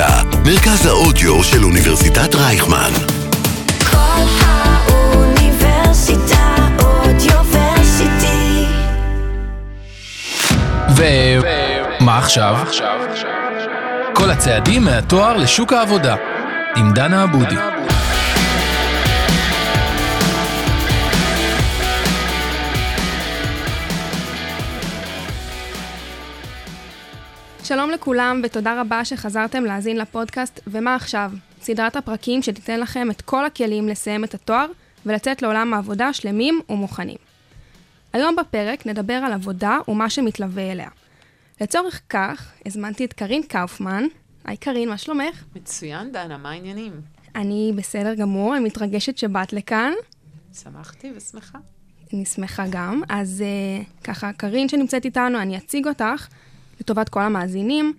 האוניברסיטה, מרכז האודיו של אוניברסיטת רייכמן. כל האוניברסיטה אודיוורסיטי. ומה עכשיו? כל הצעדים מהתואר לשוק העבודה, עם דנה עבודי. שלום לכולם ותודה רבה שחזרתם להאזין לפודקאסט ומה עכשיו? סדרת הפרקים שתיתן לכם את כל הכלים לסיים את התואר ולצאת לעולם העבודה שלמים ומוכנים. היום בפרק נדבר על עבודה ומה שמתלווה אליה. לצורך כך, הזמנתי את קארין קאופמן. היי קארין, מה שלומך? מצוין, דנה, מה העניינים? אני בסדר גמור, אני מתרגשת שבאת לכאן. שמחתי ושמחה. אני שמחה גם. אז uh, ככה, קארין שנמצאת איתנו, אני אציג אותך לטובת כל המאזינים.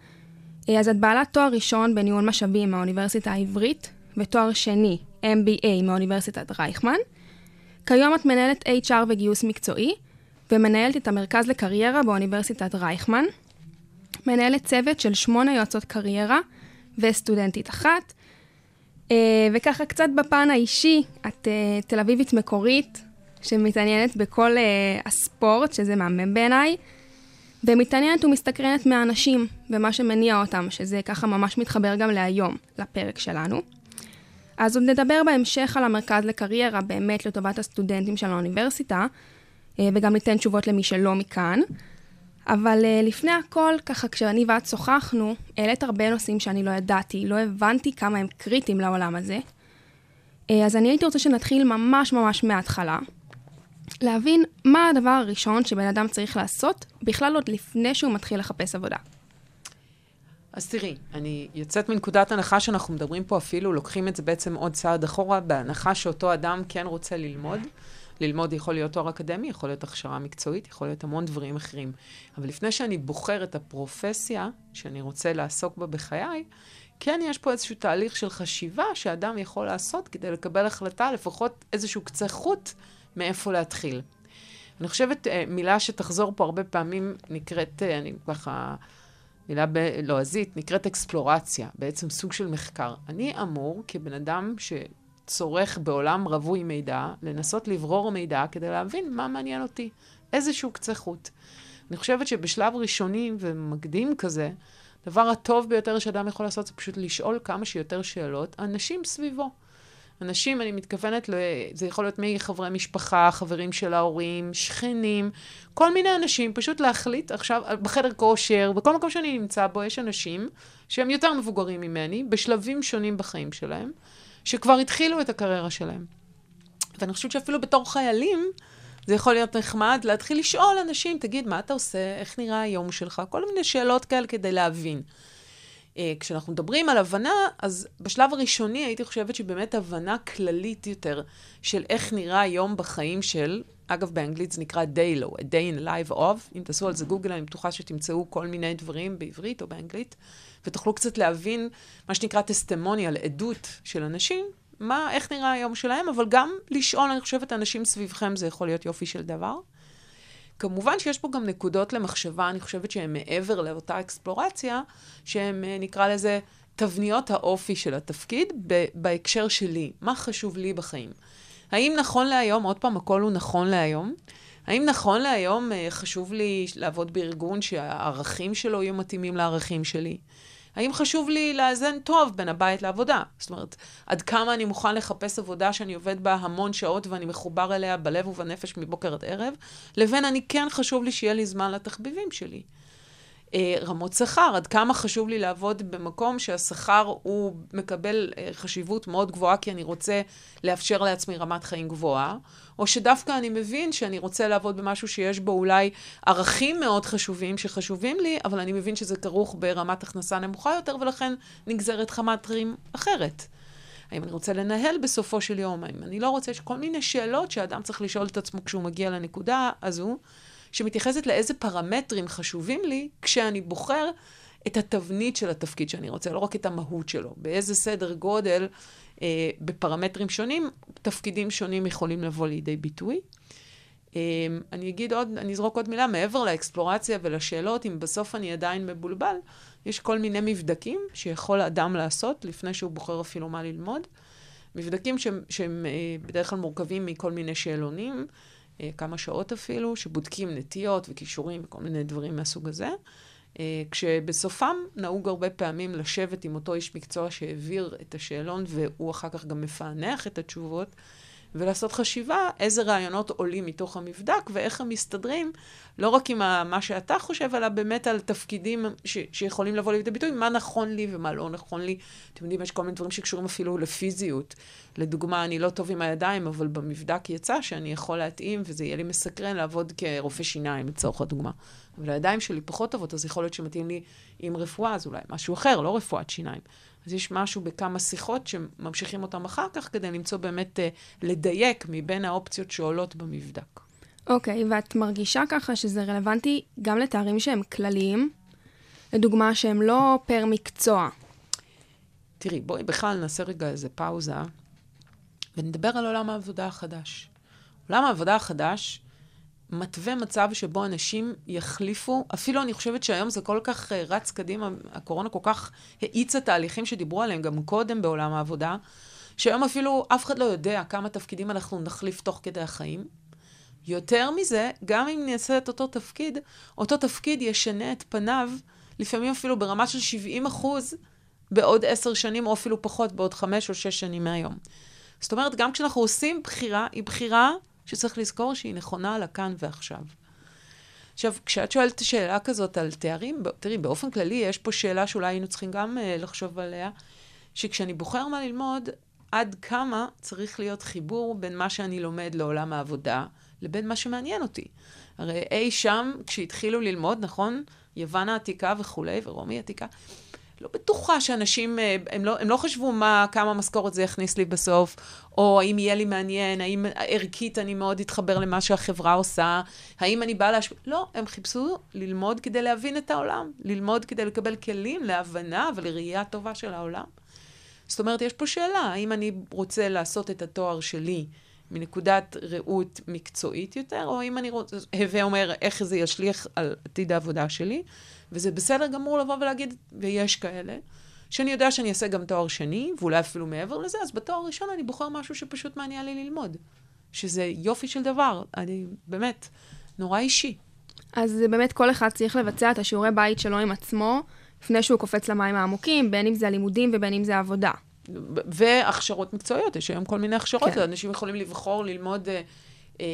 Uh, אז את בעלת תואר ראשון בניהול משאבים מהאוניברסיטה העברית, ותואר שני, MBA מאוניברסיטת רייכמן. כיום את מנהלת HR וגיוס מקצועי, ומנהלת את המרכז לקריירה באוניברסיטת רייכמן. מנהלת צוות של שמונה יועצות קריירה וסטודנטית אחת. Uh, וככה קצת בפן האישי, את uh, תל אביבית מקורית, שמתעניינת בכל הספורט, שזה מהמם בעיניי, ומתעניינת ומסתקרנת מהאנשים ומה שמניע אותם, שזה ככה ממש מתחבר גם להיום, לפרק שלנו. אז עוד נדבר בהמשך על המרכז לקריירה, באמת לטובת הסטודנטים של האוניברסיטה, uh, וגם ניתן תשובות למי שלא מכאן. אבל uh, לפני הכל, ככה כשאני ואת שוחחנו, העלית הרבה נושאים שאני לא ידעתי, לא הבנתי כמה הם קריטיים לעולם הזה. Uh, אז אני הייתי רוצה שנתחיל ממש ממש מההתחלה. להבין מה הדבר הראשון שבן אדם צריך לעשות, בכלל עוד לפני שהוא מתחיל לחפש עבודה. אז תראי, אני יוצאת מנקודת הנחה שאנחנו מדברים פה אפילו, לוקחים את זה בעצם עוד צעד אחורה, בהנחה שאותו אדם כן רוצה ללמוד. ללמוד יכול להיות תואר אקדמי, יכול להיות הכשרה מקצועית, יכול להיות המון דברים אחרים. אבל לפני שאני בוחר את הפרופסיה שאני רוצה לעסוק בה בחיי, כן יש פה איזשהו תהליך של חשיבה שאדם יכול לעשות כדי לקבל החלטה, לפחות איזשהו קצה חוט מאיפה להתחיל. אני חושבת, אה, מילה שתחזור פה הרבה פעמים נקראת, אה, אני ככה, מילה בלועזית, נקראת אקספלורציה, בעצם סוג של מחקר. אני אמור, כבן אדם שצורך בעולם רווי מידע, לנסות לברור מידע כדי להבין מה מעניין אותי, איזשהו קצה חוט. אני חושבת שבשלב ראשוני ומקדים כזה, הדבר הטוב ביותר שאדם יכול לעשות זה פשוט לשאול כמה שיותר שאלות אנשים סביבו. אנשים, אני מתכוונת, ל... זה יכול להיות מחברי משפחה, חברים של ההורים, שכנים, כל מיני אנשים, פשוט להחליט עכשיו, בחדר כושר, בכל מקום שאני נמצא בו, יש אנשים שהם יותר מבוגרים ממני, בשלבים שונים בחיים שלהם, שכבר התחילו את הקריירה שלהם. ואני חושבת שאפילו בתור חיילים, זה יכול להיות נחמד להתחיל לשאול אנשים, תגיד, מה אתה עושה? איך נראה היום שלך? כל מיני שאלות כאלה כדי להבין. Uh, כשאנחנו מדברים על הבנה, אז בשלב הראשוני הייתי חושבת שבאמת הבנה כללית יותר של איך נראה יום בחיים של, אגב, באנגלית זה נקרא day low, a day in life of, אם תעשו על זה גוגל, אני בטוחה שתמצאו כל מיני דברים בעברית או באנגלית, ותוכלו קצת להבין מה שנקרא טסטימוניאל, עדות של אנשים, מה, איך נראה היום שלהם, אבל גם לשאול, אני חושבת, אנשים סביבכם זה יכול להיות יופי של דבר. כמובן שיש פה גם נקודות למחשבה, אני חושבת שהן מעבר לאותה אקספלורציה, שהן, נקרא לזה, תבניות האופי של התפקיד בהקשר שלי. מה חשוב לי בחיים? האם נכון להיום, עוד פעם, הכל הוא נכון להיום, האם נכון להיום חשוב לי לעבוד בארגון שהערכים שלו יהיו מתאימים לערכים שלי? האם חשוב לי לאזן טוב בין הבית לעבודה? זאת אומרת, עד כמה אני מוכן לחפש עבודה שאני עובד בה המון שעות ואני מחובר אליה בלב ובנפש מבוקר עד ערב, לבין אני כן חשוב לי שיהיה לי זמן לתחביבים שלי. אה, רמות שכר, עד כמה חשוב לי לעבוד במקום שהשכר הוא מקבל אה, חשיבות מאוד גבוהה כי אני רוצה לאפשר לעצמי רמת חיים גבוהה, או שדווקא אני מבין שאני רוצה לעבוד במשהו שיש בו אולי ערכים מאוד חשובים שחשובים לי, אבל אני מבין שזה כרוך ברמת הכנסה נמוכה יותר, ולכן נגזרת חמת רים אחרת. האם אני רוצה לנהל בסופו של יום? האם אני לא רוצה? יש כל מיני שאלות שאדם צריך לשאול את עצמו כשהוא מגיע לנקודה הזו. שמתייחסת לאיזה פרמטרים חשובים לי כשאני בוחר את התבנית של התפקיד שאני רוצה, לא רק את המהות שלו. באיזה סדר גודל, אה, בפרמטרים שונים, תפקידים שונים יכולים לבוא לידי ביטוי. אה, אני אגיד עוד, אני אזרוק עוד מילה, מעבר לאקספלורציה ולשאלות, אם בסוף אני עדיין מבולבל, יש כל מיני מבדקים שיכול אדם לעשות לפני שהוא בוחר אפילו מה ללמוד. מבדקים שהם, שהם אה, בדרך כלל מורכבים מכל מיני שאלונים, כמה שעות אפילו, שבודקים נטיות וכישורים וכל מיני דברים מהסוג הזה. אה, כשבסופם נהוג הרבה פעמים לשבת עם אותו איש מקצוע שהעביר את השאלון והוא אחר כך גם מפענח את התשובות, ולעשות חשיבה איזה רעיונות עולים מתוך המבדק ואיך הם מסתדרים, לא רק עם מה שאתה חושב, אלא באמת על תפקידים ש- שיכולים לבוא לידי ביטוי, מה נכון לי ומה לא נכון לי. אתם יודעים, יש כל מיני דברים שקשורים אפילו לפיזיות. לדוגמה, אני לא טוב עם הידיים, אבל במבדק יצא שאני יכול להתאים, וזה יהיה לי מסקרן לעבוד כרופא שיניים, לצורך הדוגמה. אבל הידיים שלי פחות טובות, אז יכול להיות שמתאים לי עם רפואה, אז אולי משהו אחר, לא רפואת שיניים. אז יש משהו בכמה שיחות שממשיכים אותם אחר כך, כדי למצוא באמת, אה, לדייק מבין האופציות שעולות במבדק. אוקיי, ואת מרגישה ככה שזה רלוונטי גם לתארים שהם כלליים? לדוגמה, שהם לא פר מקצוע. תראי, בואי בכלל נעשה רגע איזה פאוזה, ונדבר על עולם העבודה החדש. עולם העבודה החדש מתווה מצב שבו אנשים יחליפו, אפילו אני חושבת שהיום זה כל כך אה, רץ קדימה, הקורונה כל כך האיצה תהליכים שדיברו עליהם גם קודם בעולם העבודה, שהיום אפילו אף אחד לא יודע כמה תפקידים אנחנו נחליף תוך כדי החיים. יותר מזה, גם אם נעשה את אותו תפקיד, אותו תפקיד ישנה את פניו, לפעמים אפילו ברמה של 70 אחוז, בעוד עשר שנים, או אפילו פחות, בעוד חמש או שש שנים מהיום. זאת אומרת, גם כשאנחנו עושים בחירה, היא בחירה שצריך לזכור שהיא נכונה על הכאן ועכשיו. עכשיו, כשאת שואלת שאלה כזאת על תארים, תראי, באופן כללי יש פה שאלה שאולי היינו צריכים גם uh, לחשוב עליה, שכשאני בוחר מה ללמוד, עד כמה צריך להיות חיבור בין מה שאני לומד לעולם העבודה, לבין מה שמעניין אותי. הרי אי שם, כשהתחילו ללמוד, נכון? יוון העתיקה וכולי, ורומי העתיקה, לא בטוחה שאנשים, אה, הם לא, הם לא חשבו מה, כמה משכורת זה יכניס לי בסוף, או האם יהיה לי מעניין, האם ערכית אני מאוד אתחבר למה שהחברה עושה, האם אני באה להשפיע... לא, הם חיפשו ללמוד כדי להבין את העולם, ללמוד כדי לקבל כלים להבנה ולראייה טובה של העולם. זאת אומרת, יש פה שאלה, האם אני רוצה לעשות את התואר שלי מנקודת ראות מקצועית יותר, או אם אני רוצה, הווה אומר איך זה ישליך על עתיד העבודה שלי, וזה בסדר גמור לבוא ולהגיד, ויש כאלה, שאני יודע שאני אעשה גם תואר שני, ואולי אפילו מעבר לזה, אז בתואר הראשון אני בוחר משהו שפשוט מעניין לי ללמוד. שזה יופי של דבר, אני באמת, נורא אישי. אז זה באמת כל אחד צריך לבצע את השיעורי בית שלו עם עצמו, לפני שהוא קופץ למים העמוקים, בין אם זה הלימודים ובין אם זה העבודה. והכשרות מקצועיות, יש היום כל מיני הכשרות, כן. אנשים יכולים לבחור ללמוד, אה, אה,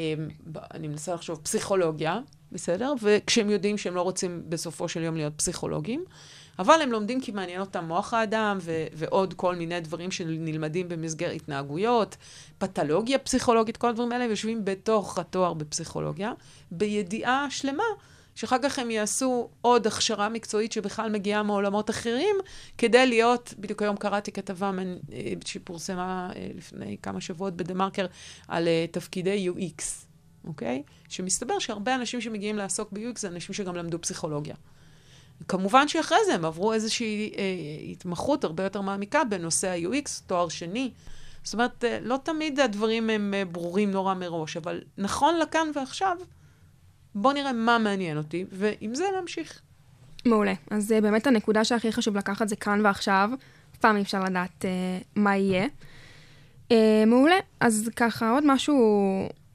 אני מנסה לחשוב, פסיכולוגיה, בסדר? וכשהם יודעים שהם לא רוצים בסופו של יום להיות פסיכולוגים, אבל הם לומדים כי מעניין אותם מוח האדם ו- ועוד כל מיני דברים שנלמדים במסגרת התנהגויות, פתולוגיה פסיכולוגית, כל הדברים האלה יושבים בתוך התואר בפסיכולוגיה, בידיעה שלמה. שאחר כך הם יעשו עוד הכשרה מקצועית שבכלל מגיעה מעולמות אחרים, כדי להיות, בדיוק היום קראתי כתבה אה, שפורסמה אה, לפני כמה שבועות בדה-מרקר על אה, תפקידי UX, אוקיי? שמסתבר שהרבה אנשים שמגיעים לעסוק ב-UX זה אנשים שגם למדו פסיכולוגיה. כמובן שאחרי זה הם עברו איזושהי אה, התמחות הרבה יותר מעמיקה בנושא ה-UX, תואר שני. זאת אומרת, לא תמיד הדברים הם ברורים נורא מראש, אבל נכון לכאן ועכשיו, בואו נראה מה מעניין אותי, ועם זה להמשיך. מעולה. אז זה באמת הנקודה שהכי חשוב לקחת זה כאן ועכשיו. אף פעם אי אפשר לדעת אה, מה יהיה. אה, מעולה. אז ככה, עוד משהו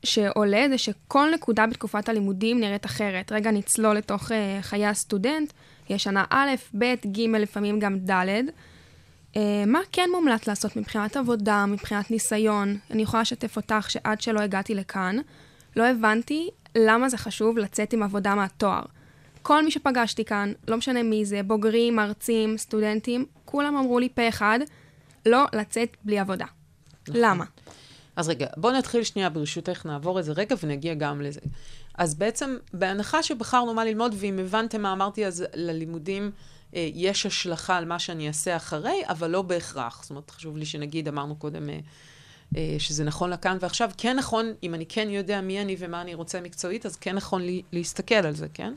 שעולה זה שכל נקודה בתקופת הלימודים נראית אחרת. רגע נצלול לתוך אה, חיי הסטודנט. יש שנה א', ב', ג', לפעמים גם ד'. אה, מה כן מומלץ לעשות מבחינת עבודה, מבחינת ניסיון? אני יכולה לשתף אותך שעד שלא הגעתי לכאן, לא הבנתי למה זה חשוב לצאת עם עבודה מהתואר. כל מי שפגשתי כאן, לא משנה מי זה, בוגרים, מרצים, סטודנטים, כולם אמרו לי פה אחד, לא לצאת בלי עבודה. למה? אז רגע, בואו נתחיל שנייה, ברשותך, נעבור איזה רגע ונגיע גם לזה. אז בעצם, בהנחה שבחרנו מה ללמוד, ואם הבנתם מה אמרתי, אז ללימודים אה, יש השלכה על מה שאני אעשה אחרי, אבל לא בהכרח. זאת אומרת, חשוב לי שנגיד, אמרנו קודם, אה, שזה נכון לכאן ועכשיו. כן נכון, אם אני כן יודע מי אני ומה אני רוצה מקצועית, אז כן נכון לי להסתכל על זה, כן?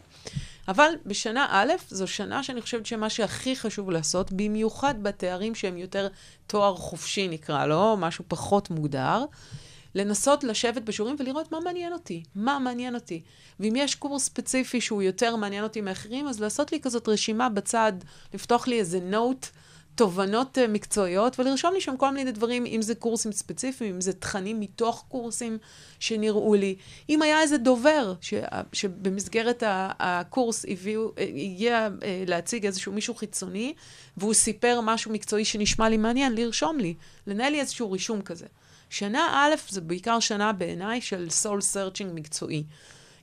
אבל בשנה א', זו שנה שאני חושבת שמה שהכי חשוב לעשות, במיוחד בתארים שהם יותר תואר חופשי נקרא לו, משהו פחות מוגדר, לנסות לשבת בשיעורים ולראות מה מעניין אותי, מה מעניין אותי. ואם יש קורס ספציפי שהוא יותר מעניין אותי מאחרים, אז לעשות לי כזאת רשימה בצד, לפתוח לי איזה נוט, תובנות uh, מקצועיות, ולרשום לי שם כל מיני דברים, אם זה קורסים ספציפיים, אם זה תכנים מתוך קורסים שנראו לי. אם היה איזה דובר, ש, שבמסגרת ה- הקורס הביאו, אה, הגיע להציג איזשהו מישהו חיצוני, והוא סיפר משהו מקצועי שנשמע לי מעניין, לרשום לי, לנהל לי איזשהו רישום כזה. שנה א' זה בעיקר שנה בעיניי של soul searching מקצועי.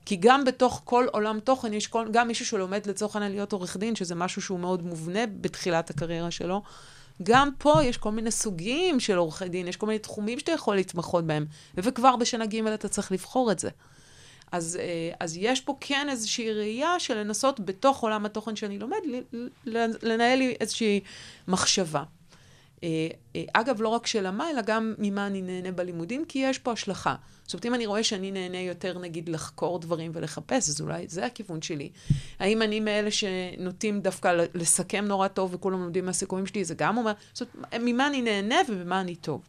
כי גם בתוך כל עולם תוכן יש כל, גם מישהו שלומד לצורך העניין להיות עורך דין, שזה משהו שהוא מאוד מובנה בתחילת הקריירה שלו. גם פה יש כל מיני סוגים של עורכי דין, יש כל מיני תחומים שאתה יכול להתמחות בהם, וכבר בשנה ג' אתה צריך לבחור את זה. אז, אה, אז יש פה כן איזושהי ראייה של לנסות בתוך עולם התוכן שאני לומד, לנהל לי איזושהי מחשבה. אה, אה, אגב, לא רק של מה, אלא גם ממה אני נהנה בלימודים, כי יש פה השלכה. זאת אומרת, אם אני רואה שאני נהנה יותר, נגיד, לחקור דברים ולחפש, אז אולי זה הכיוון שלי. האם אני מאלה שנוטים דווקא לסכם נורא טוב וכולם לומדים מהסיכומים שלי, זה גם אומר, זאת אומרת, ממה אני נהנה ובמה אני טוב.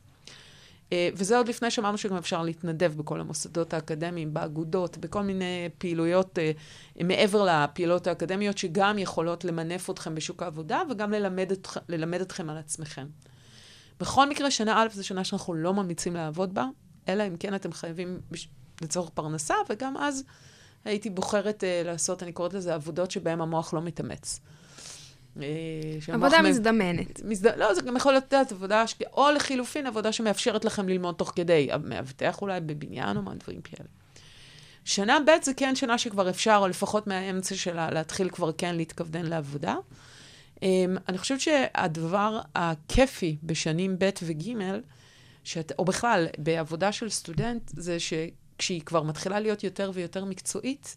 אה, וזה עוד לפני שאמרנו שגם אפשר להתנדב בכל המוסדות האקדמיים, באגודות, בכל מיני פעילויות מעבר לפעילות האקדמיות, שגם יכולות למנף אתכם בשוק העבודה וגם ללמד, את, ללמד אתכם על עצמכם. בכל מקרה, שנה א' זו שנה שאנחנו לא ממליצים לעבוד בה, אלא אם כן אתם חייבים. לצורך פרנסה, וגם אז הייתי בוחרת uh, לעשות, אני קוראת לזה עבודות שבהן המוח לא מתאמץ. Uh, עבודה מזדמנת. מזד... לא, זה גם יכול להיות, את עבודה, ש... או לחילופין, עבודה שמאפשרת לכם ללמוד תוך כדי, מאבטח אולי בבניין או מה דברים כאלה. שנה ב' זה כן שנה שכבר אפשר, או לפחות מהאמצע שלה, להתחיל כבר כן להתכוונן לעבודה. Um, אני חושבת שהדבר הכיפי בשנים ב' וג', שאת, או בכלל, בעבודה של סטודנט, זה שכשהיא כבר מתחילה להיות יותר ויותר מקצועית,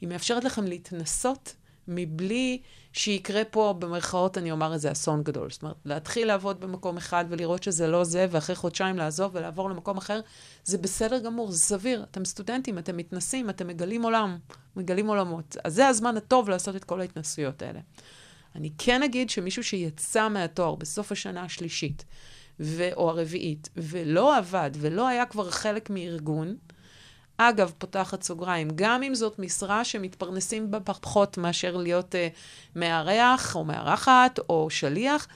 היא מאפשרת לכם להתנסות מבלי שיקרה פה, במרכאות, אני אומר איזה אסון גדול. זאת אומרת, להתחיל לעבוד במקום אחד ולראות שזה לא זה, ואחרי חודשיים לעזוב ולעבור למקום אחר, זה בסדר גמור, זה סביר. אתם סטודנטים, אתם מתנסים, אתם מגלים עולם, מגלים עולמות. אז זה הזמן הטוב לעשות את כל ההתנסויות האלה. אני כן אגיד שמישהו שיצא מהתואר בסוף השנה השלישית, ו- או הרביעית, ולא עבד, ולא היה כבר חלק מארגון, אגב, פותחת סוגריים, גם אם זאת משרה שמתפרנסים בה פחות מאשר להיות uh, מארח או מארחת או שליח,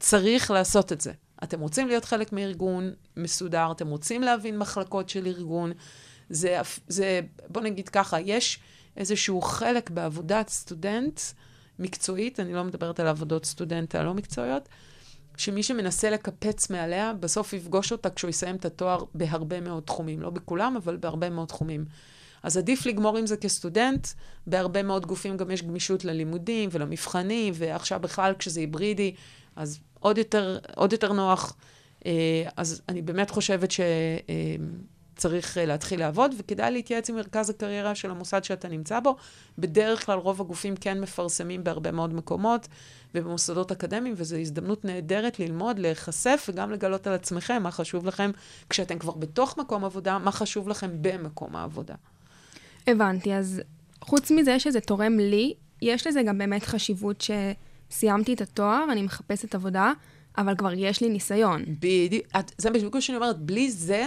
צריך לעשות את זה. אתם רוצים להיות חלק מארגון מסודר, אתם רוצים להבין מחלקות של ארגון. זה, זה בוא נגיד ככה, יש איזשהו חלק בעבודת סטודנט מקצועית, אני לא מדברת על עבודות סטודנט הלא מקצועיות, שמי שמנסה לקפץ מעליה, בסוף יפגוש אותה כשהוא יסיים את התואר בהרבה מאוד תחומים. לא בכולם, אבל בהרבה מאוד תחומים. אז עדיף לגמור עם זה כסטודנט. בהרבה מאוד גופים גם יש גמישות ללימודים ולמבחנים, ועכשיו בכלל כשזה היברידי, אז עוד יותר, עוד יותר נוח. אז אני באמת חושבת שצריך להתחיל לעבוד, וכדאי להתייעץ עם מרכז הקריירה של המוסד שאתה נמצא בו. בדרך כלל רוב הגופים כן מפרסמים בהרבה מאוד מקומות. ובמוסדות אקדמיים, וזו הזדמנות נהדרת ללמוד, להיחשף וגם לגלות על עצמכם מה חשוב לכם כשאתם כבר בתוך מקום עבודה, מה חשוב לכם במקום העבודה. הבנתי, אז חוץ מזה שזה תורם לי, יש לזה גם באמת חשיבות שסיימתי את התואר, אני מחפשת עבודה, אבל כבר יש לי ניסיון. בדיוק, זה בדיוק מה שאני אומרת, בלי זה,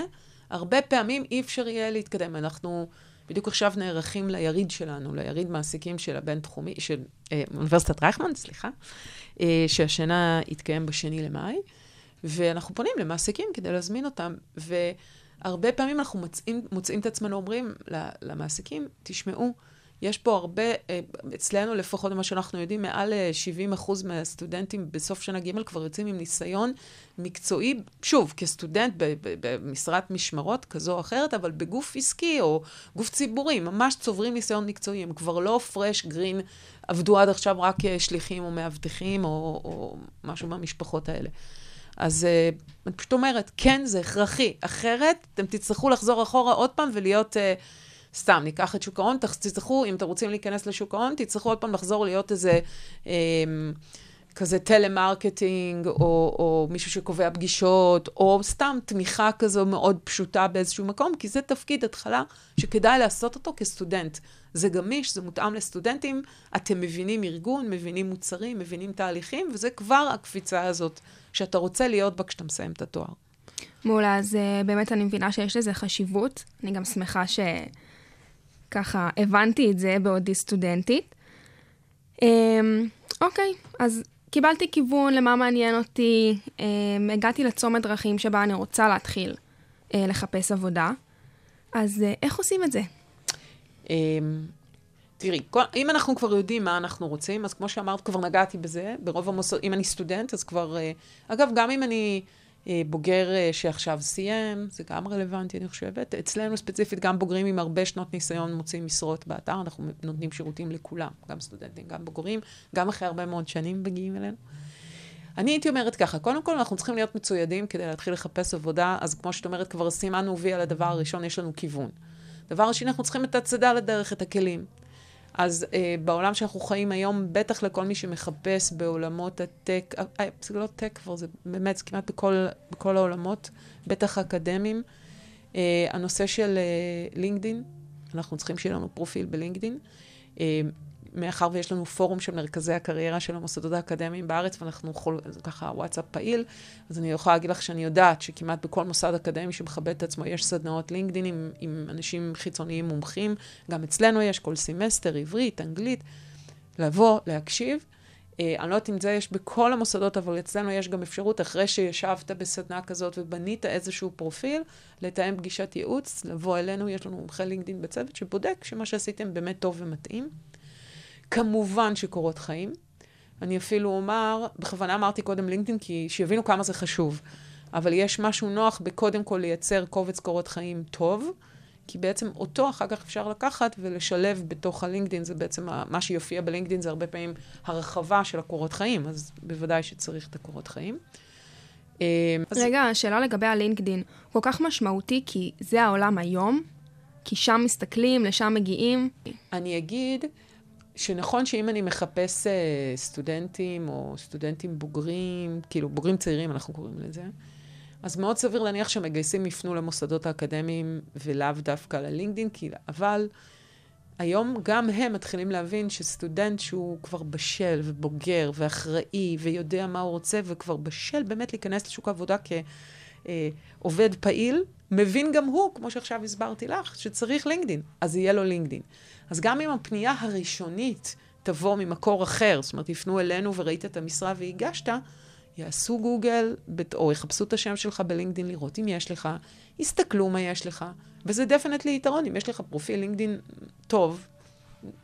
הרבה פעמים אי אפשר יהיה להתקדם. אנחנו... בדיוק עכשיו נערכים ליריד שלנו, ליריד מעסיקים של הבינתחומי, של אה, אוניברסיטת רייכמן, סליחה, אה, שהשנה יתקיים בשני למאי, ואנחנו פונים למעסיקים כדי להזמין אותם, והרבה פעמים אנחנו מוצאים, מוצאים את עצמנו אומרים למעסיקים, תשמעו, יש פה הרבה, אה, אצלנו לפחות ממה שאנחנו יודעים, מעל 70 אחוז מהסטודנטים בסוף שנה ג' כבר יוצאים עם ניסיון מקצועי, שוב, כסטודנט במשרת משמרות כזו או אחרת, אבל בגוף עסקי או גוף ציבורי, ממש צוברים ניסיון מקצועי, הם כבר לא פרש גרין, עבדו עד עכשיו רק כשליחים או מאבטחים או, או משהו מהמשפחות האלה. אז uh, אני פשוט אומרת, כן, זה הכרחי. אחרת, אתם תצטרכו לחזור אחורה עוד פעם ולהיות... Uh, סתם, ניקח את שוק ההון, תצטרכו, אם אתם רוצים להיכנס לשוק ההון, תצטרכו עוד פעם לחזור להיות איזה... אה, כזה טלמרקטינג, או, או מישהו שקובע פגישות, או סתם תמיכה כזו מאוד פשוטה באיזשהו מקום, כי זה תפקיד התחלה שכדאי לעשות אותו כסטודנט. זה גמיש, זה מותאם לסטודנטים, אתם מבינים ארגון, מבינים מוצרים, מבינים תהליכים, וזה כבר הקפיצה הזאת שאתה רוצה להיות בה כשאתה מסיים את התואר. מעולה, אז uh, באמת אני מבינה שיש לזה חשיבות. אני גם שמחה שככה הבנתי את זה בעודי סטודנטית. Um, אוקיי, אז קיבלתי כיוון למה מעניין אותי, um, הגעתי לצומת דרכים שבה אני רוצה להתחיל uh, לחפש עבודה. אז uh, איך עושים את זה? אמ, תראי, כל- אם אנחנו כבר יודעים מה אנחנו רוצים, אז כמו שאמרת, כבר נגעתי בזה, ברוב המוסדות, אם אני סטודנט, אז כבר... אה, אגב, גם אם אני אה, בוגר אה, שעכשיו סיים, זה גם רלוונטי, אני חושבת. אצלנו ספציפית, גם בוגרים עם הרבה שנות ניסיון מוצאים משרות באתר, אנחנו נותנים שירותים לכולם, גם סטודנטים, גם בוגרים, גם אחרי הרבה מאוד שנים מגיעים אלינו. אני הייתי אומרת ככה, קודם כל אנחנו צריכים להיות מצוידים כדי להתחיל לחפש עבודה, אז כמו שאת אומרת, כבר סימנו וי על הדבר הראשון, יש לנו כיוון. דבר שני, אנחנו צריכים את הצדה לדרך, את הכלים. אז אה, בעולם שאנחנו חיים היום, בטח לכל מי שמחפש בעולמות הטק, אה, אה, זה לא טק כבר, זה באמת, זה כמעט בכל, בכל העולמות, בטח אקדמיים. אה, הנושא של אה, לינקדין, אנחנו צריכים שיהיה לנו פרופיל בלינקדין. אה, מאחר ויש לנו פורום של מרכזי הקריירה של המוסדות האקדמיים בארץ, ואנחנו כולנו, ככה וואטסאפ פעיל, אז אני יכולה להגיד לך שאני יודעת שכמעט בכל מוסד אקדמי שמכבד את עצמו יש סדנאות לינקדין עם, עם אנשים חיצוניים מומחים. גם אצלנו יש כל סמסטר, עברית, אנגלית. לבוא, להקשיב. אה, אני לא יודעת אם זה יש בכל המוסדות, אבל אצלנו יש גם אפשרות, אחרי שישבת בסדנה כזאת ובנית איזשהו פרופיל, לתאם פגישת ייעוץ, לבוא אלינו, יש לנו מומחה לינקדין בצוות שבודק שמה שעשיתם באמת טוב ומתאים. כמובן שקורות חיים. אני אפילו אומר, בכוונה אמרתי קודם לינקדאין, כי שיבינו כמה זה חשוב. אבל יש משהו נוח בקודם כל לייצר קובץ קורות חיים טוב, כי בעצם אותו אחר כך אפשר לקחת ולשלב בתוך הלינקדאין, זה בעצם, מה שיופיע בלינקדאין זה הרבה פעמים הרחבה של הקורות חיים, אז בוודאי שצריך את הקורות חיים. אה, אז רגע, השאלה לגבי הלינקדין, כל כך משמעותי כי זה העולם היום, כי שם מסתכלים, לשם מגיעים. אני אגיד שנכון שאם אני מחפש אה, סטודנטים או סטודנטים בוגרים, כאילו בוגרים צעירים אנחנו קוראים לזה, אז מאוד סביר להניח שהמגייסים יפנו למוסדות האקדמיים ולאו דווקא ללינקדאין, אבל היום גם הם מתחילים להבין שסטודנט שהוא כבר בשל ובוגר ואחראי ויודע מה הוא רוצה וכבר בשל באמת להיכנס לשוק העבודה כעובד פעיל, מבין גם הוא, כמו שעכשיו הסברתי לך, שצריך לינקדאין, אז יהיה לו לינקדאין. אז גם אם הפנייה הראשונית תבוא ממקור אחר, זאת אומרת, יפנו אלינו וראית את המשרה והגשת, יעשו גוגל, או יחפשו את השם שלך בלינקדאין לראות אם יש לך, יסתכלו מה יש לך, וזה definitely יתרון, אם יש לך פרופיל לינקדאין טוב,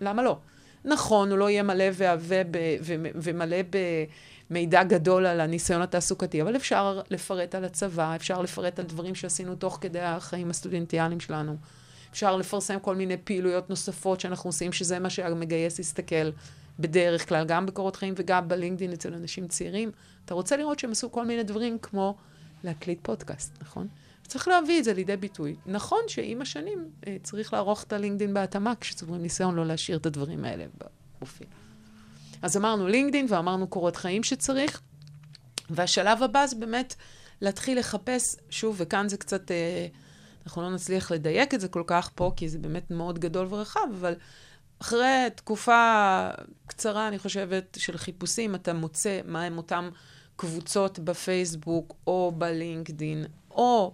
למה לא? נכון, הוא לא יהיה מלא ועבה ב- ו- ומלא במידע גדול על הניסיון התעסוקתי, אבל אפשר לפרט על הצבא, אפשר לפרט על דברים שעשינו תוך כדי החיים הסטודנטיאליים שלנו. אפשר לפרסם כל מיני פעילויות נוספות שאנחנו עושים, שזה מה שהמגייס יסתכל בדרך כלל, גם בקורות חיים וגם בלינקדאין אצל אנשים צעירים. אתה רוצה לראות שהם עשו כל מיני דברים כמו להקליט פודקאסט, נכון? צריך להביא את זה לידי ביטוי. נכון שעם השנים אה, צריך לערוך את הלינקדאין בהתאמה כשצוברים ניסיון לא להשאיר את הדברים האלה בפרופיל. אז אמרנו לינקדאין ואמרנו קורות חיים שצריך, והשלב הבא זה באמת להתחיל לחפש, שוב, וכאן זה קצת, אה, אנחנו לא נצליח לדייק את זה כל כך פה, כי זה באמת מאוד גדול ורחב, אבל אחרי תקופה קצרה, אני חושבת, של חיפושים, אתה מוצא מהם אותם קבוצות בפייסבוק או בלינקדין, או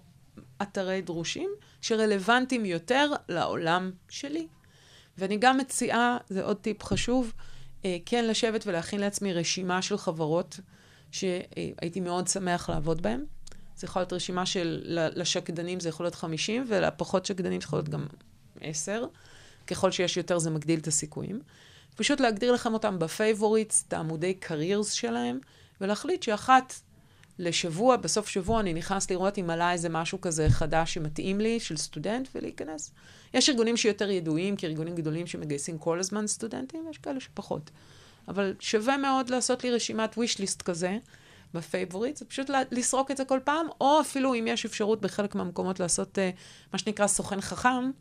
אתרי דרושים, שרלוונטיים יותר לעולם שלי. ואני גם מציעה, זה עוד טיפ חשוב, אה, כן לשבת ולהכין לעצמי רשימה של חברות שהייתי מאוד שמח לעבוד בהן. זה יכול להיות רשימה של, לשקדנים זה יכול להיות 50, ולפחות שקדנים זה יכול להיות גם 10. ככל שיש יותר זה מגדיל את הסיכויים. פשוט להגדיר לכם אותם ב favorites, את העמודי careers שלהם, ולהחליט שאחת לשבוע, בסוף שבוע אני נכנס לראות אם עלה איזה משהו כזה חדש שמתאים לי, של סטודנט, ולהיכנס. יש ארגונים שיותר ידועים, כי ארגונים גדולים שמגייסים כל הזמן סטודנטים, יש כאלה שפחות. אבל שווה מאוד לעשות לי רשימת wish list כזה ב favorite, זה פשוט לסרוק את זה כל פעם, או אפילו אם יש אפשרות בחלק מהמקומות לעשות uh, מה שנקרא סוכן חכם,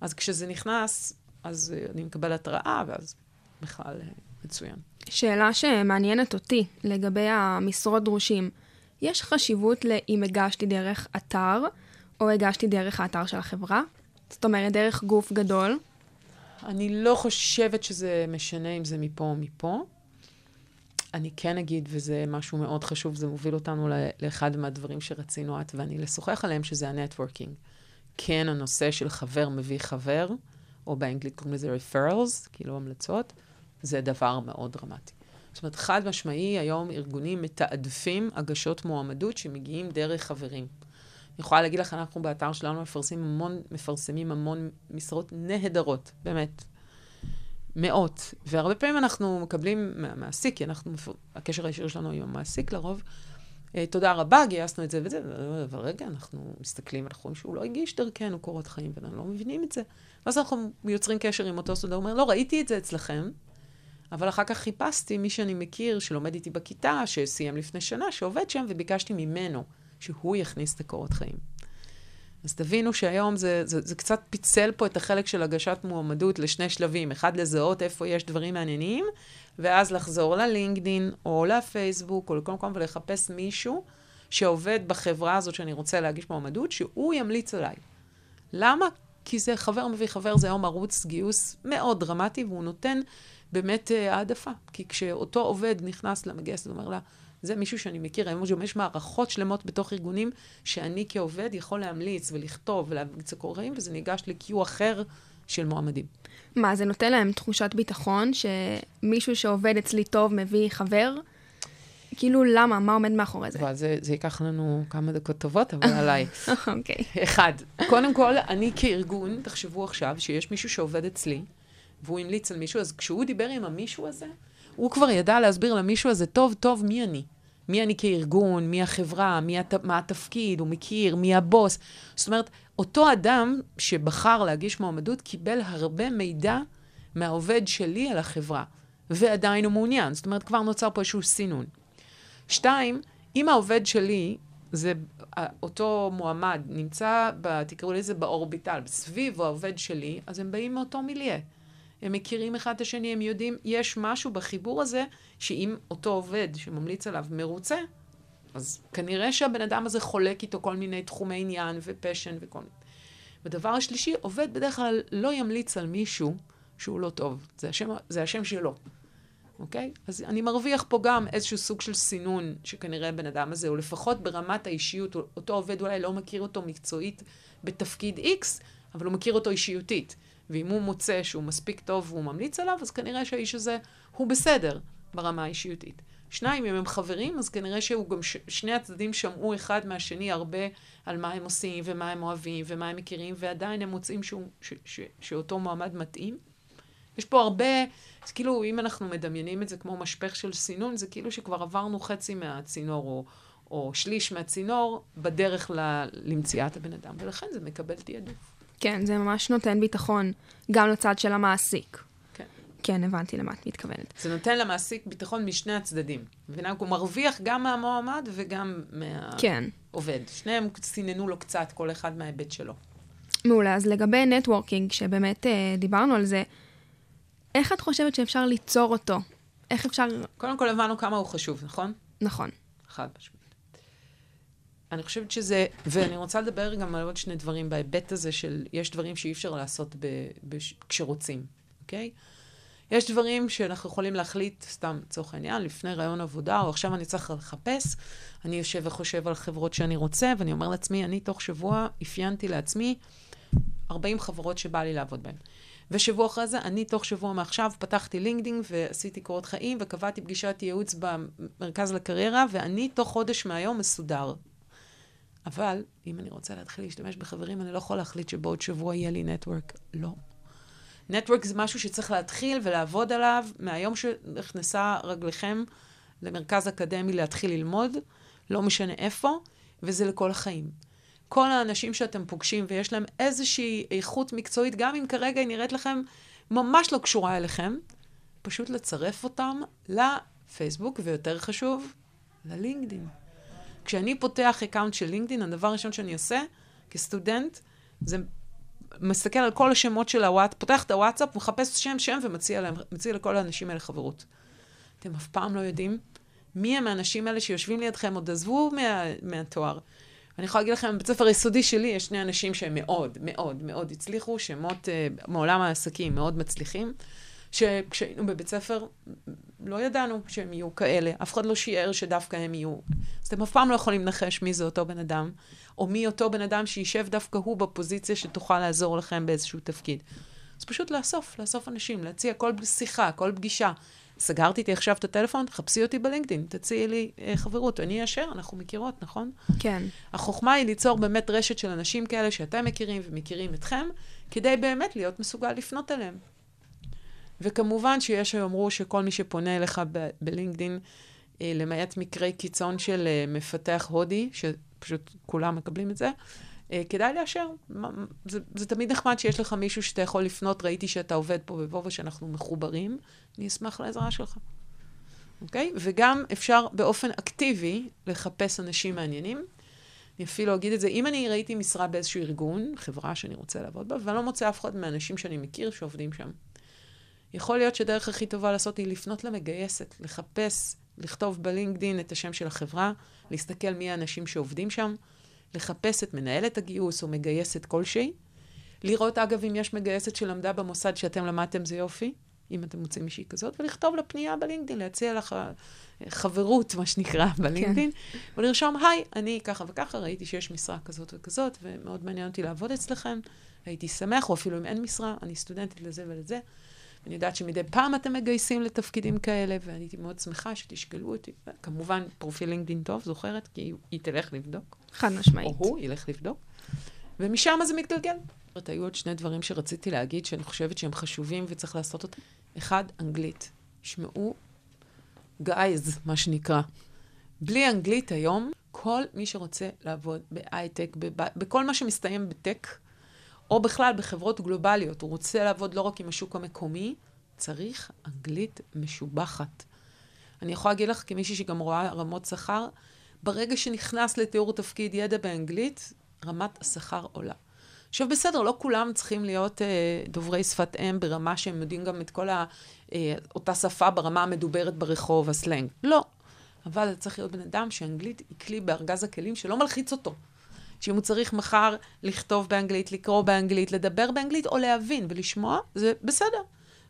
אז כשזה נכנס, אז uh, אני מקבל התראה, ואז בכלל uh, מצוין. שאלה שמעניינת אותי לגבי המשרות דרושים, יש חשיבות לאם הגשתי דרך אתר, או הגשתי דרך האתר של החברה? זאת אומרת, דרך גוף גדול. אני לא חושבת שזה משנה אם זה מפה או מפה. אני כן אגיד, וזה משהו מאוד חשוב, זה מוביל אותנו לאחד מהדברים שרצינו את ואני לשוחח עליהם, שזה ה networking. כן, הנושא של חבר מביא חבר, או באנגלית קוראים לזה referrals, כאילו המלצות, זה דבר מאוד דרמטי. זאת אומרת, חד משמעי, היום ארגונים מתעדפים הגשות מועמדות שמגיעים דרך חברים. אני יכולה להגיד לך, אנחנו באתר שלנו מפרסמים המון, מפרסמים המון משרות נהדרות, באמת. מאות. והרבה פעמים אנחנו מקבלים מהמעסיק, כי אנחנו, הקשר הישיר שלנו עם המעסיק לרוב, אה, תודה רבה, גייסנו את זה וזה, אבל רגע, אנחנו מסתכלים, אנחנו רואים שהוא לא הגיש דרכנו קורות חיים, ואנחנו לא מבינים את זה. ואז אנחנו יוצרים קשר עם אותו סטודנט, הוא אומר, לא, ראיתי את זה אצלכם, אבל אחר כך חיפשתי מי שאני מכיר, שלומד איתי בכיתה, שסיים לפני שנה, שעובד שם, וביקשתי ממנו שהוא יכניס את הקורות חיים. אז תבינו שהיום זה, זה, זה קצת פיצל פה את החלק של הגשת מועמדות לשני שלבים. אחד, לזהות איפה יש דברים מעניינים, ואז לחזור ללינקדין, או לפייסבוק, או לכל מקום, ולחפש מישהו שעובד בחברה הזאת שאני רוצה להגיש מועמדות, שהוא ימליץ עליי. למה? כי זה חבר מביא חבר, זה היום ערוץ גיוס מאוד דרמטי, והוא נותן באמת אה, העדפה. כי כשאותו עובד נכנס למגייסת ואומר לה, זה מישהו שאני מכיר, היום יש מערכות שלמות בתוך ארגונים, שאני כעובד יכול להמליץ ולכתוב ולהמליץ לקוראים, וזה ניגש ל-Q אחר של מועמדים. מה, זה נותן להם תחושת ביטחון שמישהו שעובד אצלי טוב מביא חבר? כאילו, למה? מה עומד מאחורי זה? אבל זה, זה ייקח לנו כמה דקות טובות, אבל עליי. אוקיי. אחד, קודם כל, אני כארגון, תחשבו עכשיו שיש מישהו שעובד אצלי, והוא המליץ על מישהו, אז כשהוא דיבר עם המישהו הזה, הוא כבר ידע להסביר למישהו הזה טוב טוב מי אני. מי אני כארגון, מי החברה, מי הת... מה התפקיד, הוא מכיר, מי הבוס. זאת אומרת, אותו אדם שבחר להגיש מועמדות קיבל הרבה מידע מהעובד שלי על החברה, ועדיין הוא מעוניין. זאת אומרת, כבר נוצר פה איזשהו סינון. שתיים, אם העובד שלי, זה אותו מועמד, נמצא, ב, תקראו לזה באורביטל, סביב העובד שלי, אז הם באים מאותו מיליה. הם מכירים אחד את השני, הם יודעים, יש משהו בחיבור הזה, שאם אותו עובד שממליץ עליו מרוצה, אז כנראה שהבן אדם הזה חולק איתו כל מיני תחומי עניין ופשן וכל מיני. ודבר השלישי, עובד בדרך כלל לא ימליץ על מישהו שהוא לא טוב. זה השם, זה השם שלו. אוקיי? אז אני מרוויח פה גם איזשהו סוג של סינון שכנראה הבן אדם הזה, או לפחות ברמת האישיות, אותו עובד אולי לא מכיר אותו מקצועית בתפקיד X, אבל הוא מכיר אותו אישיותית. ואם הוא מוצא שהוא מספיק טוב והוא ממליץ עליו, אז כנראה שהאיש הזה הוא בסדר ברמה האישיותית. שניים, אם הם חברים, אז כנראה שהוא גם, ש... שני הצדדים שמעו אחד מהשני הרבה על מה הם עושים, ומה הם אוהבים, ומה הם מכירים, ועדיין הם מוצאים שהוא, ש... ש... שאותו מועמד מתאים. יש פה הרבה, אז כאילו, אם אנחנו מדמיינים את זה כמו משפך של סינון, זה כאילו שכבר עברנו חצי מהצינור, או, או שליש מהצינור, בדרך ל... למציאת הבן אדם, ולכן זה מקבל תעדוף. כן, זה ממש נותן ביטחון גם לצד של המעסיק. כן. כן, הבנתי למה את מתכוונת. זה נותן למעסיק ביטחון משני הצדדים. מבינה? הוא מרוויח גם מהמועמד וגם כן. מהעובד. שניהם סיננו לו קצת, כל אחד מההיבט שלו. מעולה, אז לגבי נטוורקינג, שבאמת אה, דיברנו על זה, איך את חושבת שאפשר ליצור אותו? איך אפשר... קודם כל הבנו כמה הוא חשוב, נכון? נכון. חד משמעית. אני חושבת שזה, ואני רוצה לדבר גם על עוד שני דברים בהיבט הזה של, יש דברים שאי אפשר לעשות ב, בש, כשרוצים, אוקיי? יש דברים שאנחנו יכולים להחליט, סתם לצורך העניין, לפני רעיון עבודה, או עכשיו אני צריך לחפש, אני יושב וחושב על חברות שאני רוצה, ואני אומר לעצמי, אני תוך שבוע אפיינתי לעצמי 40 חברות שבא לי לעבוד בהן. ושבוע אחרי זה, אני תוך שבוע מעכשיו פתחתי לינקדאין ועשיתי קורות חיים וקבעתי פגישת ייעוץ במרכז לקריירה, ואני תוך חודש מהיום מסודר. אבל אם אני רוצה להתחיל להשתמש בחברים, אני לא יכול להחליט שבעוד שבוע יהיה לי נטוורק. לא. נטוורק זה משהו שצריך להתחיל ולעבוד עליו מהיום שנכנסה רגליכם למרכז אקדמי להתחיל ללמוד, לא משנה איפה, וזה לכל החיים. כל האנשים שאתם פוגשים ויש להם איזושהי איכות מקצועית, גם אם כרגע היא נראית לכם ממש לא קשורה אליכם, פשוט לצרף אותם לפייסבוק, ויותר חשוב, ללינקדאין. כשאני פותח account של לינקדאין, הדבר הראשון שאני עושה כסטודנט, זה מסתכל על כל השמות של הוואטס, פותח את הוואטסאפ, מחפש שם שם ומציע להם, לכל האנשים האלה חברות. אתם אף פעם לא יודעים מי הם האנשים האלה שיושבים לידכם, עוד עזבו מה, מהתואר. אני יכולה להגיד לכם, בבית ספר היסודי שלי יש שני אנשים שהם מאוד, מאוד, מאוד הצליחו, שמות uh, מעולם העסקים מאוד מצליחים, שכשהיינו בבית ספר, לא ידענו שהם יהיו כאלה, אף אחד לא שיער שדווקא הם יהיו. אז אתם אף פעם לא יכולים לנחש מי זה אותו בן אדם, או מי אותו בן אדם שישב דווקא הוא בפוזיציה שתוכל לעזור לכם באיזשהו תפקיד. אז פשוט לאסוף, לאסוף אנשים, להציע כל שיחה, כל פגישה. סגרתי איתי עכשיו את הטלפון, חפשי אותי בלינקדאין, תציעי לי אה, חברות, אני אאשר, אנחנו מכירות, נכון? כן. החוכמה היא ליצור באמת רשת של אנשים כאלה שאתם מכירים ומכירים אתכם, כדי באמת להיות מסוגל לפנות אליהם. וכמובן שיש שיאמרו שכל מי שפונה אליך ב- בלינקדאין, אה, למעט מקרי קיצון של אה, מפתח הודי, שפשוט כולם מקבלים את זה, אה, כדאי לאשר. זה, זה תמיד נחמד שיש לך מישהו שאתה יכול לפנות, ראיתי שאתה עובד פה בוובה, שאנחנו מחוברים, אני אשמח לעזרה שלך. אוקיי? וגם אפשר באופן אקטיבי לחפש אנשים מעניינים. אני אפילו אגיד את זה, אם אני ראיתי משרה באיזשהו ארגון, חברה שאני רוצה לעבוד בה, ואני לא מוצא אף אחד מהאנשים שאני מכיר שעובדים שם. יכול להיות שהדרך הכי טובה לעשות היא לפנות למגייסת, לחפש, לכתוב בלינקדין את השם של החברה, להסתכל מי האנשים שעובדים שם, לחפש את מנהלת הגיוס או מגייסת כלשהי. לראות, אגב, אם יש מגייסת שלמדה במוסד שאתם למדתם, זה יופי, אם אתם מוצאים מישהי כזאת, ולכתוב לה פנייה בלינקדין, להציע לך אה, חברות, מה שנקרא, בלינקדין, ולרשום, היי, אני ככה וככה, ראיתי שיש משרה כזאת וכזאת, ומאוד מעניין אותי לעבוד אצלכם, הייתי שמח, או אפילו אם אין משרה, אני סטודנטית לזה ולזה. אני יודעת שמדי פעם אתם מגייסים לתפקידים כאלה, ואני הייתי מאוד שמחה שתשקלו אותי. כמובן, פרופיל לינקדאין טוב, זוכרת? כי היא- תלך לבדוק. חד משמעית. או הוא ילך לבדוק. ומשם זה מתגלגל. זאת, היו עוד שני דברים שרציתי להגיד, שאני חושבת שהם חשובים וצריך לעשות אותם. אחד, אנגלית. שמעו, גייז, מה שנקרא. בלי אנגלית היום, כל מי שרוצה לעבוד בהייטק, בב... בכל מה שמסתיים בטק, או בכלל בחברות גלובליות, הוא רוצה לעבוד לא רק עם השוק המקומי, צריך אנגלית משובחת. אני יכולה להגיד לך, כמישהי שגם רואה רמות שכר, ברגע שנכנס לתיאור תפקיד ידע באנגלית, רמת השכר עולה. עכשיו, בסדר, לא כולם צריכים להיות אה, דוברי שפת אם ברמה שהם יודעים גם את כל ה, אה, אותה שפה ברמה המדוברת ברחוב, הסלנג. לא. אבל זה צריך להיות בן אדם שאנגלית היא כלי בארגז הכלים שלא מלחיץ אותו. שאם הוא צריך מחר לכתוב באנגלית, לקרוא באנגלית, לדבר באנגלית או להבין ולשמוע, זה בסדר.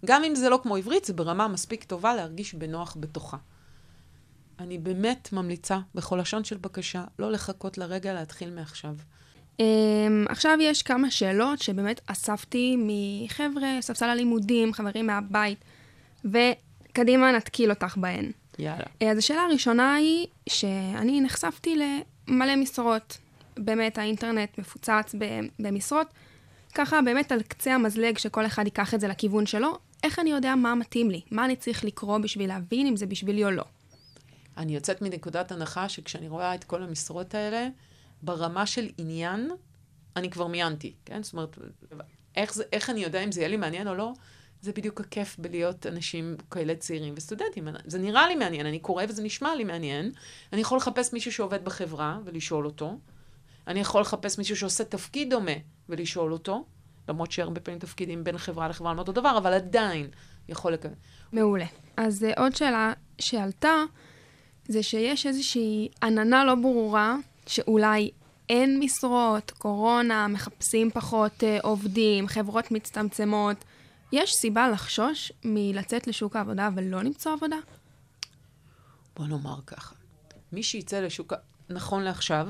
גם אם זה לא כמו עברית, זה ברמה מספיק טובה להרגיש בנוח בתוכה. אני באמת ממליצה, בכל לשון של בקשה, לא לחכות לרגע להתחיל מעכשיו. Um, עכשיו יש כמה שאלות שבאמת אספתי מחבר'ה, ספסל הלימודים, חברים מהבית, וקדימה נתקיל אותך בהן. יאללה. אה, אז השאלה הראשונה היא שאני נחשפתי למלא משרות. באמת, האינטרנט מפוצץ במשרות. ככה באמת על קצה המזלג שכל אחד ייקח את זה לכיוון שלו, איך אני יודע מה מתאים לי? מה אני צריך לקרוא בשביל להבין אם זה בשבילי או לא? אני יוצאת מנקודת הנחה שכשאני רואה את כל המשרות האלה, ברמה של עניין, אני כבר מיינתי, כן? זאת אומרת, איך, זה, איך אני יודע אם זה יהיה לי מעניין או לא? זה בדיוק הכיף בלהיות אנשים כאלה צעירים וסטודנטים. זה נראה לי מעניין, אני קורא וזה נשמע לי מעניין. אני יכול לחפש מישהו שעובד בחברה ולשאול אותו. אני יכול לחפש מישהו שעושה תפקיד דומה ולשאול אותו, למרות שהרבה פעמים תפקידים בין חברה לחברה הם אותו דבר, אבל עדיין יכול לקבל. מעולה. אז uh, עוד שאלה שעלתה, זה שיש איזושהי עננה לא ברורה, שאולי אין משרות, קורונה, מחפשים פחות uh, עובדים, חברות מצטמצמות. יש סיבה לחשוש מלצאת לשוק העבודה ולא למצוא עבודה? בוא נאמר ככה, מי שיצא לשוק, נכון לעכשיו,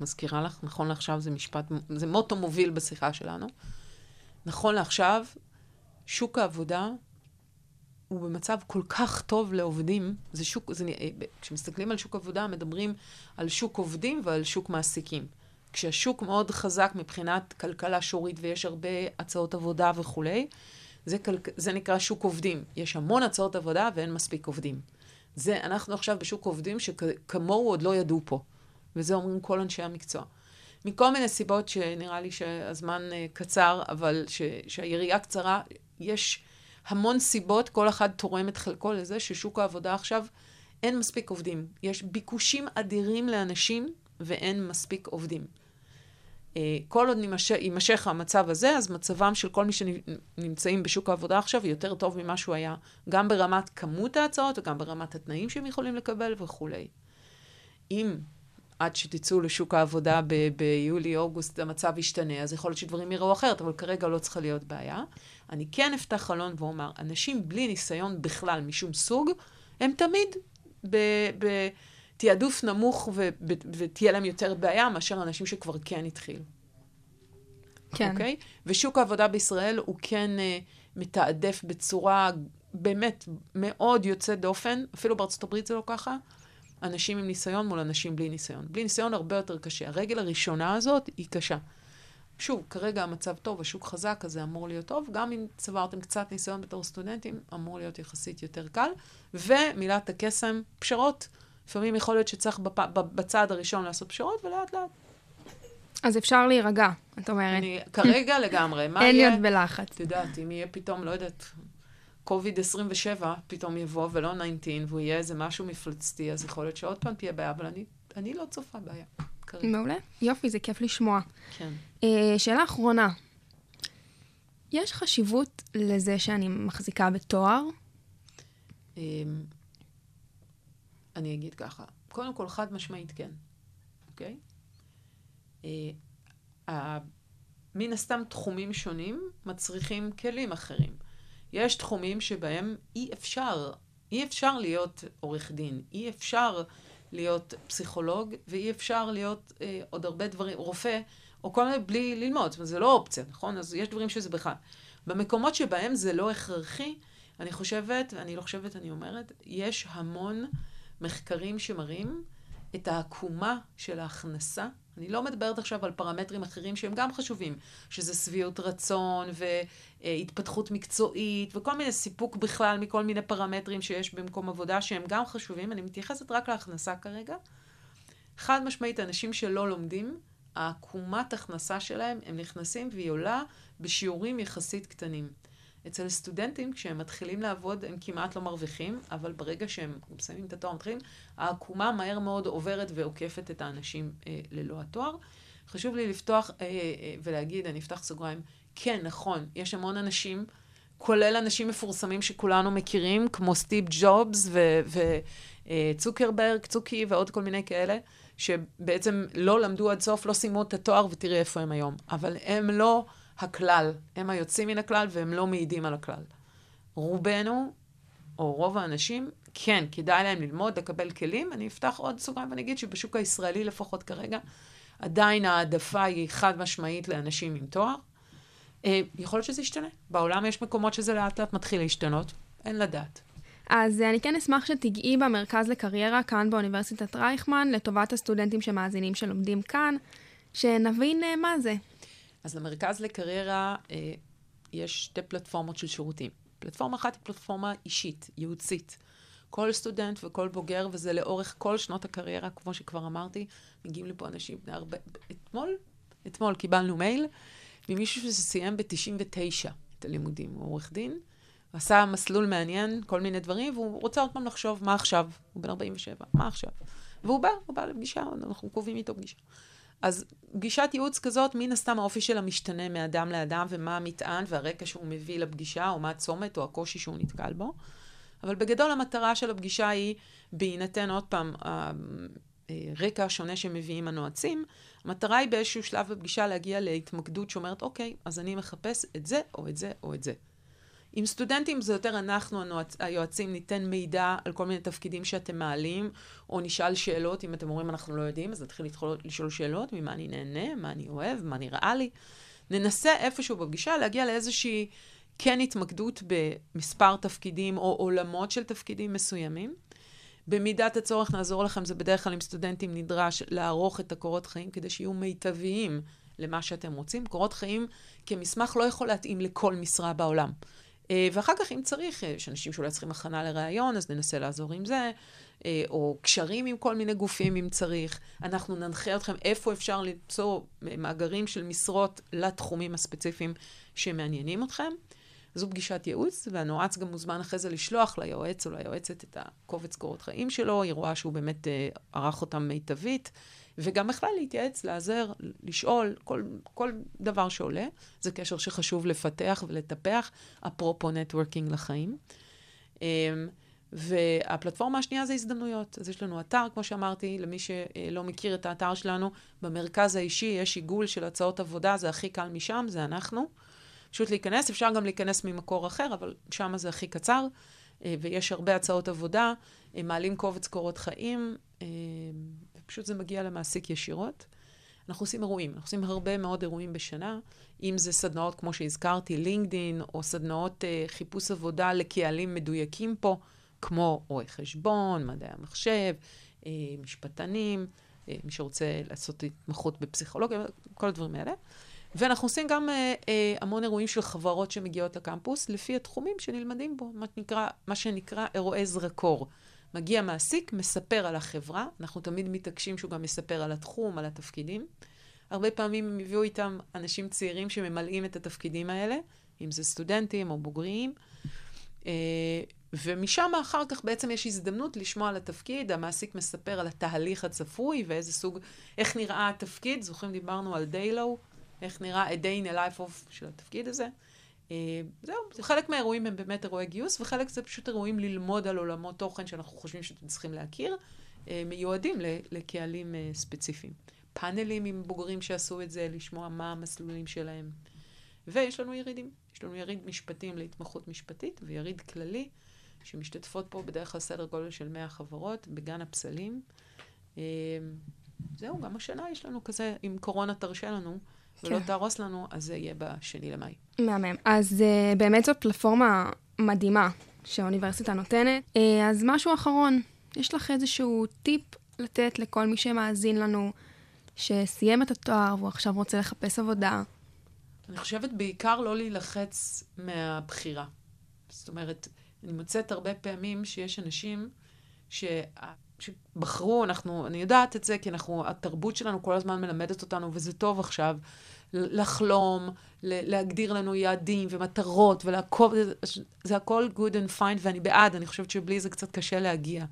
מזכירה לך, נכון לעכשיו זה משפט, זה מוטו מוביל בשיחה שלנו. נכון לעכשיו, שוק העבודה הוא במצב כל כך טוב לעובדים. זה שוק, זה, נ- כשמסתכלים על שוק עבודה, מדברים על שוק עובדים ועל שוק מעסיקים. כשהשוק מאוד חזק מבחינת כלכלה שורית ויש הרבה הצעות עבודה וכולי, זה, כל, זה נקרא שוק עובדים. יש המון הצעות עבודה ואין מספיק עובדים. זה, אנחנו עכשיו בשוק עובדים שכמוהו עוד לא ידעו פה. וזה אומרים כל אנשי המקצוע. מכל מיני סיבות שנראה לי שהזמן אה, קצר, אבל ש, שהיריעה קצרה, יש המון סיבות, כל אחד תורם את חלקו לזה ששוק העבודה עכשיו אין מספיק עובדים. יש ביקושים אדירים לאנשים ואין מספיק עובדים. אה, כל עוד יימשך, המצב הזה, אז מצבם של כל מי שנמצאים בשוק העבודה עכשיו יותר טוב ממה שהוא היה, גם ברמת כמות ההצעות וגם ברמת התנאים שהם יכולים לקבל וכולי. אם עד שתצאו לשוק העבודה ב- ביולי-אוגוסט המצב ישתנה, אז יכול להיות שדברים יראו אחרת, אבל כרגע לא צריכה להיות בעיה. אני כן אפתח חלון ואומר, אנשים בלי ניסיון בכלל משום סוג, הם תמיד בתעדוף נמוך ו- ו- ותהיה להם יותר בעיה מאשר אנשים שכבר כן התחילו. כן. אוקיי? ושוק העבודה בישראל הוא כן uh, מתעדף בצורה באמת מאוד יוצאת דופן, אפילו בארצות הברית זה לא ככה, אנשים עם ניסיון מול אנשים בלי ניסיון. בלי ניסיון הרבה יותר קשה. הרגל הראשונה הזאת היא קשה. שוב, כרגע המצב טוב, השוק חזק, אז זה אמור להיות טוב. גם אם צברתם קצת ניסיון בתור סטודנטים, אמור להיות יחסית יותר קל. ומילת הקסם, פשרות. לפעמים יכול להיות שצריך בפ... בצעד הראשון לעשות פשרות, ולאט לאט. אז אפשר להירגע, את אומרת. אני כרגע לגמרי, מה אין? להיות בלחץ. את יודעת, אם יהיה פתאום, לא יודעת, קוביד 27 פתאום יבוא, ולא 19, והוא יהיה איזה משהו מפלצתי, אז יכול להיות שעוד פעם תהיה בעיה, אבל אני, אני לא צופה בעיה. כרגע. מעולה. יופי, זה כיף לשמוע. כן. אה, שאלה אחרונה. יש חשיבות לזה שאני מחזיקה בתואר? אמ, אני אגיד ככה, קודם כל, חד משמעית כן, אוקיי? אה, ה- מן הסתם תחומים שונים מצריכים כלים אחרים. יש תחומים שבהם אי אפשר, אי אפשר להיות עורך דין, אי אפשר להיות פסיכולוג, ואי אפשר להיות אה, עוד הרבה דברים, רופא, או כל מיני בלי ללמוד, זאת אומרת, זה לא אופציה, נכון? אז יש דברים שזה בכלל. במקומות שבהם זה לא הכרחי, אני חושבת, ואני לא חושבת, אני אומרת, יש המון מחקרים שמראים את העקומה של ההכנסה. אני לא מדברת עכשיו על פרמטרים אחרים שהם גם חשובים, שזה שביעות רצון והתפתחות מקצועית וכל מיני סיפוק בכלל מכל מיני פרמטרים שיש במקום עבודה שהם גם חשובים. אני מתייחסת רק להכנסה כרגע. חד משמעית, אנשים שלא לומדים, העקומת הכנסה שלהם, הם נכנסים והיא עולה בשיעורים יחסית קטנים. אצל סטודנטים, כשהם מתחילים לעבוד, הם כמעט לא מרוויחים, אבל ברגע שהם מסיימים את התואר, מתחילים, העקומה מהר מאוד עוברת ועוקפת את האנשים אה, ללא התואר. חשוב לי לפתוח אה, אה, ולהגיד, אני אפתח סוגריים, כן, נכון, יש המון אנשים, כולל אנשים מפורסמים שכולנו מכירים, כמו סטיב ג'ובס וצוקרברג, צוקי ועוד כל מיני כאלה, שבעצם לא למדו עד סוף, לא סיימו את התואר, ותראי איפה הם היום. אבל הם לא הכלל, הם היוצאים מן הכלל והם לא מעידים על הכלל. רובנו, או רוב האנשים, כן, כדאי להם ללמוד, לקבל כלים. אני אפתח עוד סוגריים ואני אגיד שבשוק הישראלי לפחות כרגע, עדיין העדפה היא חד משמעית לאנשים עם תואר. אה, יכול להיות שזה ישתנה. בעולם יש מקומות שזה לאט לאט מתחיל להשתנות, אין לדעת. אז אה, אני כן אשמח שתיגעי במרכז לקריירה כאן באוניברסיטת רייכמן, לטובת הסטודנטים שמאזינים שלומדים כאן, שנבין אה, מה זה. אז למרכז לקריירה אה, יש שתי פלטפורמות של שירותים. פלטפורמה אחת היא פלטפורמה אישית, ייעוצית. כל סטודנט וכל בוגר, וזה לאורך כל שנות הקריירה, כמו שכבר אמרתי, מגיעים לפה אנשים בני הרבה... אתמול, אתמול קיבלנו מייל ממישהו שסיים ב-99 את הלימודים. הוא עורך דין, עשה מסלול מעניין, כל מיני דברים, והוא רוצה עוד פעם לחשוב מה עכשיו. הוא בן 47, מה עכשיו? והוא בא, הוא בא לפגישה, אנחנו קובעים איתו פגישה. אז פגישת ייעוץ כזאת, מן הסתם האופי שלה משתנה מאדם לאדם, ומה המטען והרקע שהוא מביא לפגישה, או מה הצומת, או הקושי שהוא נתקל בו. אבל בגדול המטרה של הפגישה היא, בהינתן עוד פעם הרקע השונה שמביאים הנועצים, המטרה היא באיזשהו שלב בפגישה להגיע להתמקדות שאומרת, אוקיי, אז אני מחפש את זה, או את זה, או את זה. עם סטודנטים זה יותר אנחנו. היועצים, ניתן מידע על כל מיני תפקידים שאתם מעלים, או נשאל שאלות, אם אתם אומרים אנחנו לא יודעים, אז נתחיל לתחול, לשאול שאלות, ממה אני נהנה, מה אני אוהב, מה נראה לי. ננסה איפשהו בפגישה להגיע לאיזושהי כן התמקדות במספר תפקידים או עולמות של תפקידים מסוימים. במידת הצורך נעזור לכם, זה בדרך כלל עם סטודנטים נדרש לערוך את הקורות חיים כדי שיהיו מיטביים למה שאתם רוצים. קורות חיים כמסמך לא יכול להתאים לכל משרה בעולם. אה, ואחר כך, אם צריך, יש אנשים שאולי צריכים הכנה לראיון, אז ננסה לעזור עם זה, אה, או קשרים עם כל מיני גופים אם צריך. אנחנו ננחה אתכם איפה אפשר למצוא מאגרים של משרות לתחומים הספציפיים שמעניינים אתכם. זו פגישת ייעוץ, והנועץ גם מוזמן אחרי זה לשלוח ליועץ או ליועצת את הקובץ קורות חיים שלו, היא רואה שהוא באמת אה, ערך אותם מיטבית, וגם בכלל להתייעץ, לעזר, לשאול, כל, כל דבר שעולה. זה קשר שחשוב לפתח ולטפח, אפרופו נטוורקינג לחיים. אה, והפלטפורמה השנייה זה הזדמנויות. אז יש לנו אתר, כמו שאמרתי, למי שלא מכיר את האתר שלנו, במרכז האישי יש עיגול של הצעות עבודה, זה הכי קל משם, זה אנחנו. פשוט להיכנס, אפשר גם להיכנס ממקור אחר, אבל שם זה הכי קצר. אה, ויש הרבה הצעות עבודה, הם מעלים קובץ קורות חיים, ופשוט זה מגיע למעסיק ישירות. אנחנו עושים אירועים, אנחנו עושים הרבה מאוד אירועים בשנה, אם זה סדנאות, כמו שהזכרתי, לינקדין, או סדנאות אה, חיפוש עבודה לקהלים מדויקים פה, כמו רואי חשבון, מדעי המחשב, אה, משפטנים, אה, מי שרוצה לעשות התמחות בפסיכולוגיה, כל הדברים האלה. ואנחנו עושים גם אה, אה, המון אירועים של חברות שמגיעות לקמפוס, לפי התחומים שנלמדים בו, מה שנקרא, מה שנקרא אירועי זרקור. מגיע מעסיק, מספר על החברה, אנחנו תמיד מתעקשים שהוא גם מספר על התחום, על התפקידים. הרבה פעמים הם הביאו איתם אנשים צעירים שממלאים את התפקידים האלה, אם זה סטודנטים או בוגרים. אה, ומשם אחר כך בעצם יש הזדמנות לשמוע על התפקיד, המעסיק מספר על התהליך הצפוי ואיזה סוג, איך נראה התפקיד, זוכרים דיברנו על דיילו, איך נראה a day in a life of של התפקיד הזה. אה, זהו, חלק מהאירועים הם באמת אירועי גיוס, וחלק זה פשוט אירועים ללמוד על עולמות תוכן שאנחנו חושבים שאתם צריכים להכיר, אה, מיועדים לקהלים אה, ספציפיים. פאנלים עם בוגרים שעשו את זה, לשמוע מה המסלולים שלהם. ויש לנו ירידים. יש לנו יריד משפטים להתמחות משפטית, ויריד כללי, שמשתתפות פה בדרך כלל סדר גודל של 100 חברות, בגן הפסלים. זהו, גם השנה יש לנו כזה, אם קורונה תרשה לנו, ולא כן. תהרוס לנו, אז זה יהיה בשני למאי. מהמם. אז uh, באמת זאת פלטפורמה מדהימה שהאוניברסיטה נותנת. Uh, אז משהו אחרון, יש לך איזשהו טיפ לתת לכל מי שמאזין לנו, שסיים את התואר והוא עכשיו רוצה לחפש עבודה? אני חושבת בעיקר לא להילחץ מהבחירה. זאת אומרת, אני מוצאת הרבה פעמים שיש אנשים ש... שבחרו, אנחנו, אני יודעת את זה, כי אנחנו, התרבות שלנו כל הזמן מלמדת אותנו, וזה טוב עכשיו, לחלום, להגדיר לנו יעדים ומטרות ולעקוב, זה, זה הכל good and fine, ואני בעד, אני חושבת שבלי זה קצת קשה להגיע.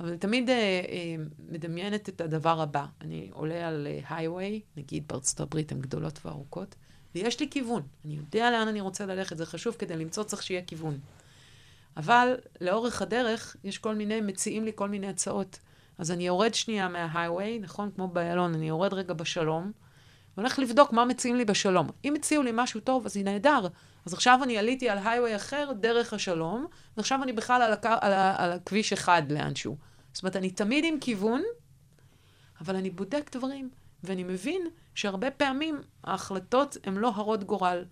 אבל תמיד אה, אה, מדמיינת את הדבר הבא. אני עולה על הייווי, נגיד בארצות הברית הן גדולות וארוכות, ויש לי כיוון. אני יודע לאן אני רוצה ללכת, זה חשוב, כדי למצוא צריך שיהיה כיוון. אבל לאורך הדרך יש כל מיני, מציעים לי כל מיני הצעות. אז אני יורד שנייה מההייווי, נכון? כמו באיילון, אני יורד רגע בשלום, והולך לבדוק מה מציעים לי בשלום. אם הציעו לי משהו טוב, אז היא נהדר. אז עכשיו אני עליתי על הייווי אחר דרך השלום, ועכשיו אני בכלל על, הק... על, ה... על הכביש אחד לאנשהו. זאת אומרת, אני תמיד עם כיוון, אבל אני בודק דברים, ואני מבין שהרבה פעמים ההחלטות הן לא הרות גורל.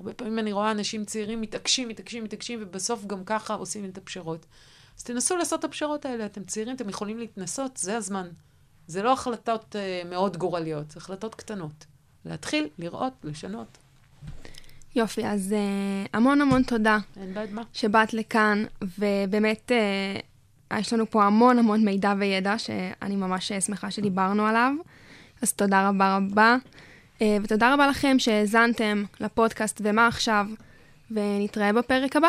הרבה פעמים אני רואה אנשים צעירים מתעקשים, מתעקשים, מתעקשים, ובסוף גם ככה עושים את הפשרות. אז תנסו לעשות את הפשרות האלה, אתם צעירים, אתם יכולים להתנסות, זה הזמן. זה לא החלטות uh, מאוד גורליות, זה החלטות קטנות. להתחיל, לראות, לשנות. יופי, אז uh, המון המון תודה אין בעד מה. שבאת לכאן, ובאמת uh, יש לנו פה המון המון מידע וידע שאני ממש שמחה שדיברנו עליו. אז תודה רבה רבה. Uh, ותודה רבה לכם שהאזנתם לפודקאסט ומה עכשיו, ונתראה בפרק הבא.